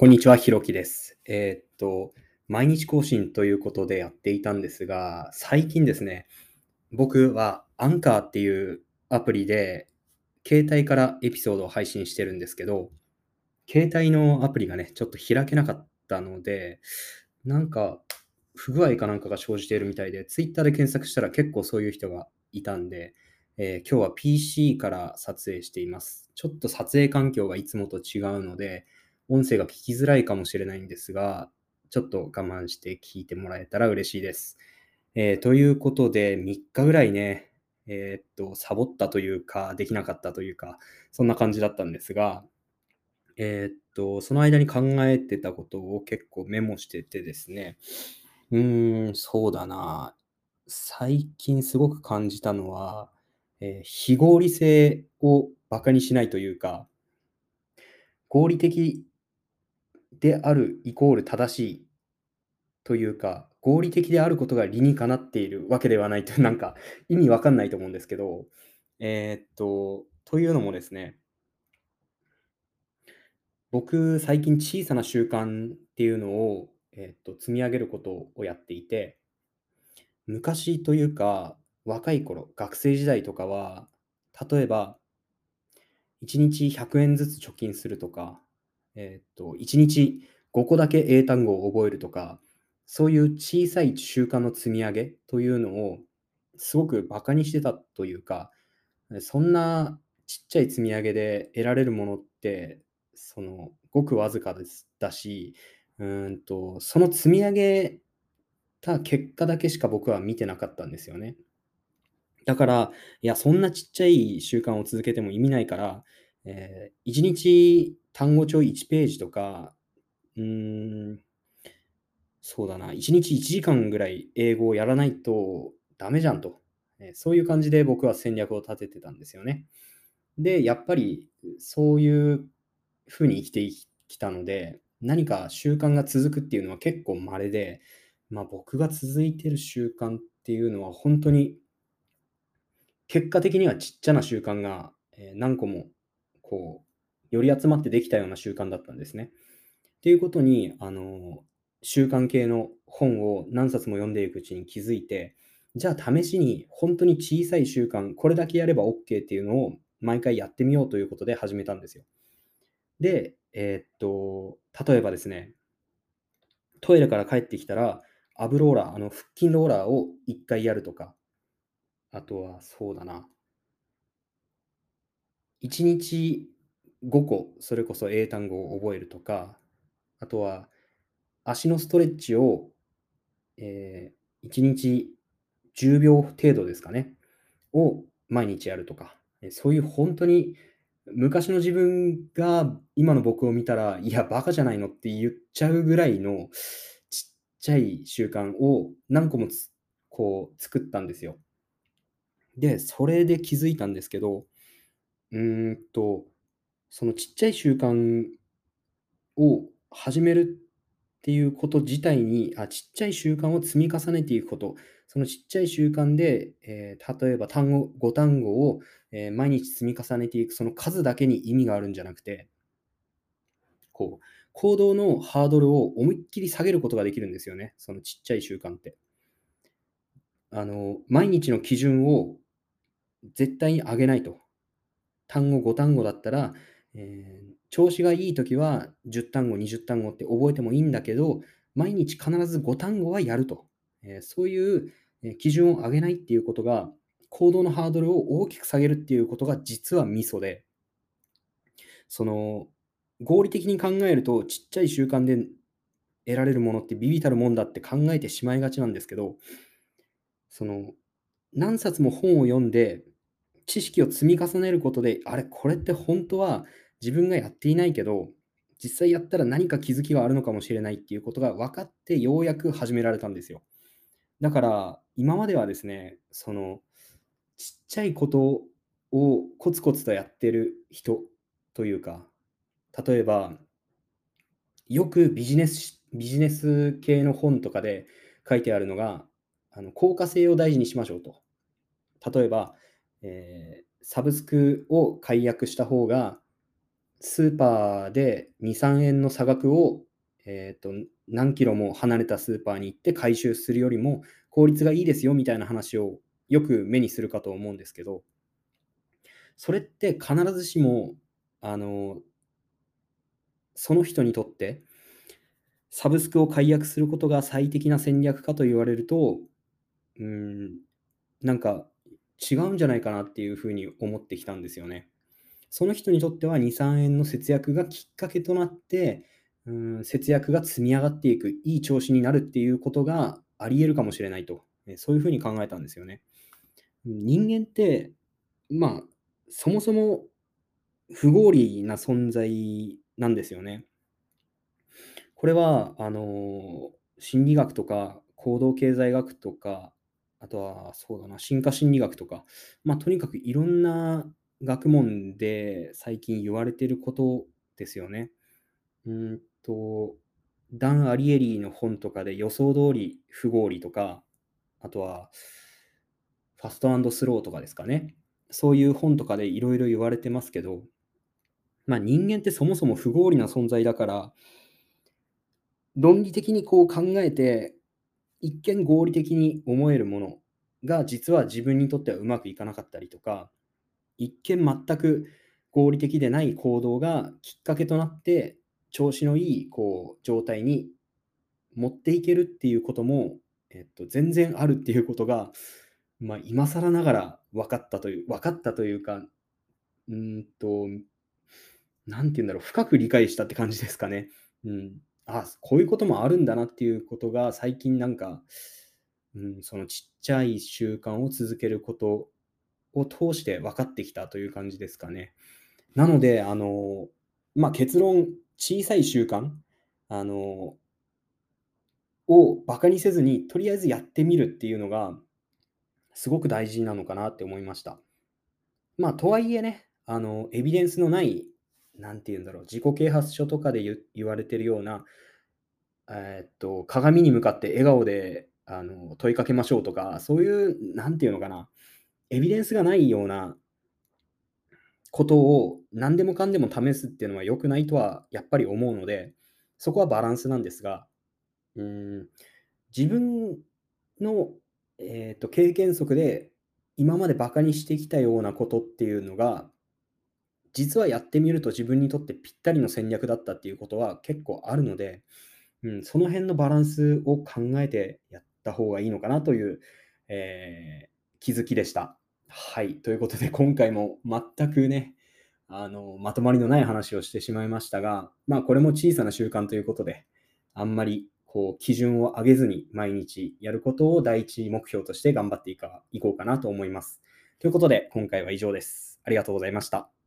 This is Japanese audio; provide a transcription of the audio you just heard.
こんにちは、ひろきです。えーっと、毎日更新ということでやっていたんですが、最近ですね、僕はアンカーっていうアプリで、携帯からエピソードを配信してるんですけど、携帯のアプリがね、ちょっと開けなかったので、なんか不具合かなんかが生じているみたいで、Twitter で検索したら結構そういう人がいたんで、えー今日は PC から撮影しています。ちょっと撮影環境がいつもと違うので、音声が聞きづらいかもしれないんですが、ちょっと我慢して聞いてもらえたら嬉しいです。えーということで、3日ぐらいね、えーっと、サボったというか、できなかったというか、そんな感じだったんですが、えーっと、その間に考えてたことを結構メモしててですね、うーん、そうだな。最近すごく感じたのは、えー非合理性をバカにしないというか、合理的であるイコール正しいというか、合理的であることが理にかなっているわけではないという、なんか意味わかんないと思うんですけど、えーっと、というのもですね、僕、最近小さな習慣っていうのを、えーっと、積み上げることをやっていて、昔というか、若い頃、学生時代とかは、例えば、1日100円ずつ貯金するとか、えーっと、1日5個だけ英単語を覚えるとか、そういう小さい習慣の積み上げというのを、すごくバカにしてたというか、そんなちっちゃい積み上げで得られるものって、その、ごくわずかですだし、うんと、その積み上げた結果だけしか僕は見てなかったんですよね。だから、いや、そんなちっちゃい習慣を続けても意味ないから、えー、1日単語帳1ページとか、うん、そうだな、1日1時間ぐらい英語をやらないとダメじゃんと、えーそういう感じで僕は戦略を立ててたんですよね。で、やっぱりそういう風に生きてきたので、何か習慣が続くっていうのは結構稀で、まあ僕が続いてる習慣っていうのは本当に結果的にはちっちゃな習慣が何個もこう、より集まってできたような習慣だったんですね。っていうことに、あの、習慣系の本を何冊も読んでいくうちに気づいて、じゃあ試しに本当に小さい習慣、これだけやれば OK っていうのを毎回やってみようということで始めたんですよ。で、えーっと、例えばですね、トイレから帰ってきたら、アブローラー、あの腹筋ローラーを1回やるとか、あとはそうだな、1日5個、それこそ英単語を覚えるとか、あとは足のストレッチを、え1日10秒程度ですかね、を毎日やるとか、そういう本当に昔の自分が今の僕を見たら、いや、バカじゃないのって言っちゃうぐらいのちっちゃい習慣を何個もつこう作ったんですよ。で、それで気づいたんですけど、うんと、そのちっちゃい習慣を始めるっていうこと自体に、あ、ちっちゃい習慣を積み重ねていくこと、そのちっちゃい習慣で、えー例えば単語、5単語を、えー毎日積み重ねていく、その数だけに意味があるんじゃなくて、こう、行動のハードルを思いっきり下げることができるんですよね。そのちっちゃい習慣って。あの、毎日の基準を絶対に上げないと。単語5単語だったら、えー調子がいいときは10単語、20単語って覚えてもいいんだけど、毎日必ず5単語はやると。えーそういう基準を上げないっていうことが、行動のハードルを大きく下げるっていうことが実はミソで、その、合理的に考えると、ちっちゃい習慣で得られるものってビビたるもんだって考えてしまいがちなんですけど、その、何冊も本を読んで、知識を積み重ねることで、あれ、これって本当は自分がやっていないけど、実際やったら何か気づきがあるのかもしれないっていうことが分かって、ようやく始められたんですよ。だから、今まではですね、その、ちっちゃいことをコツコツとやってる人というか、例えば、よくビジネス、ビジネス系の本とかで書いてあるのが、あの効果性を大事にしましょうと。例えば、えーサブスクを解約した方が、スーパーで2、3円の差額を、えーと、何キロも離れたスーパーに行って回収するよりも効率がいいですよみたいな話をよく目にするかと思うんですけど、それって必ずしも、あの、その人にとってサブスクを解約することが最適な戦略かと言われると、うん、なんか違うんじゃないかなっていうふうに思ってきたんですよね。その人にとっては2、3円の節約がきっかけとなって、うん、節約が積み上がっていく、いい調子になるっていうことがあり得るかもしれないと、そういうふうに考えたんですよね。人間って、まあ、そもそも不合理な存在なんですよね。これは、あの、心理学とか行動経済学とか、あとは、そうだな、進化心理学とか、まあ、とにかくいろんな学問で最近言われてることですよね。うんと、ダン・アリエリーの本とかで予想通り不合理とか、あとは、ファストスローとかですかね。そういう本とかでいろいろ言われてますけど、まあ人間ってそもそも不合理な存在だから、論理的にこう考えて一見合理的に思えるものが実は自分にとってはうまくいかなかったりとか、一見全く合理的でない行動がきっかけとなって調子のいいこう状態に持っていけるっていうことも、えっと、全然あるっていうことが、まあ、今更ながら分かったという、分かったというか、うんと、なんて言うんだろう、深く理解したって感じですかね。うん。あ、こういうこともあるんだなっていうことが最近なんか、うん、そのちっちゃい習慣を続けることを通して分かってきたという感じですかね。なので、あの、まあ、結論、小さい習慣、あの、をバカにせずに、とりあえずやってみるっていうのが、すごく大事なのかなって思いました。まあ、とはいえね、あの、エビデンスのないなんて言うんだろう、自己啓発書とかで言われてるような、えー、っと、鏡に向かって笑顔であの問いかけましょうとか、そういう、なんていうのかな、エビデンスがないようなことを何でもかんでも試すっていうのは良くないとはやっぱり思うので、そこはバランスなんですが、うん自分の、えーと経験則で今までバカにしてきたようなことっていうのが実はやってみると自分にとってぴったりの戦略だったっていうことは結構あるので、うん、その辺のバランスを考えてやった方がいいのかなという、えー、気づきでした。はい。ということで、今回も全くね、あの、まとまりのない話をしてしまいましたが、まあ、これも小さな習慣ということで、あんまりこう基準を上げずに毎日やることを第一目標として頑張っていこうかなと思います。ということで、今回は以上です。ありがとうございました。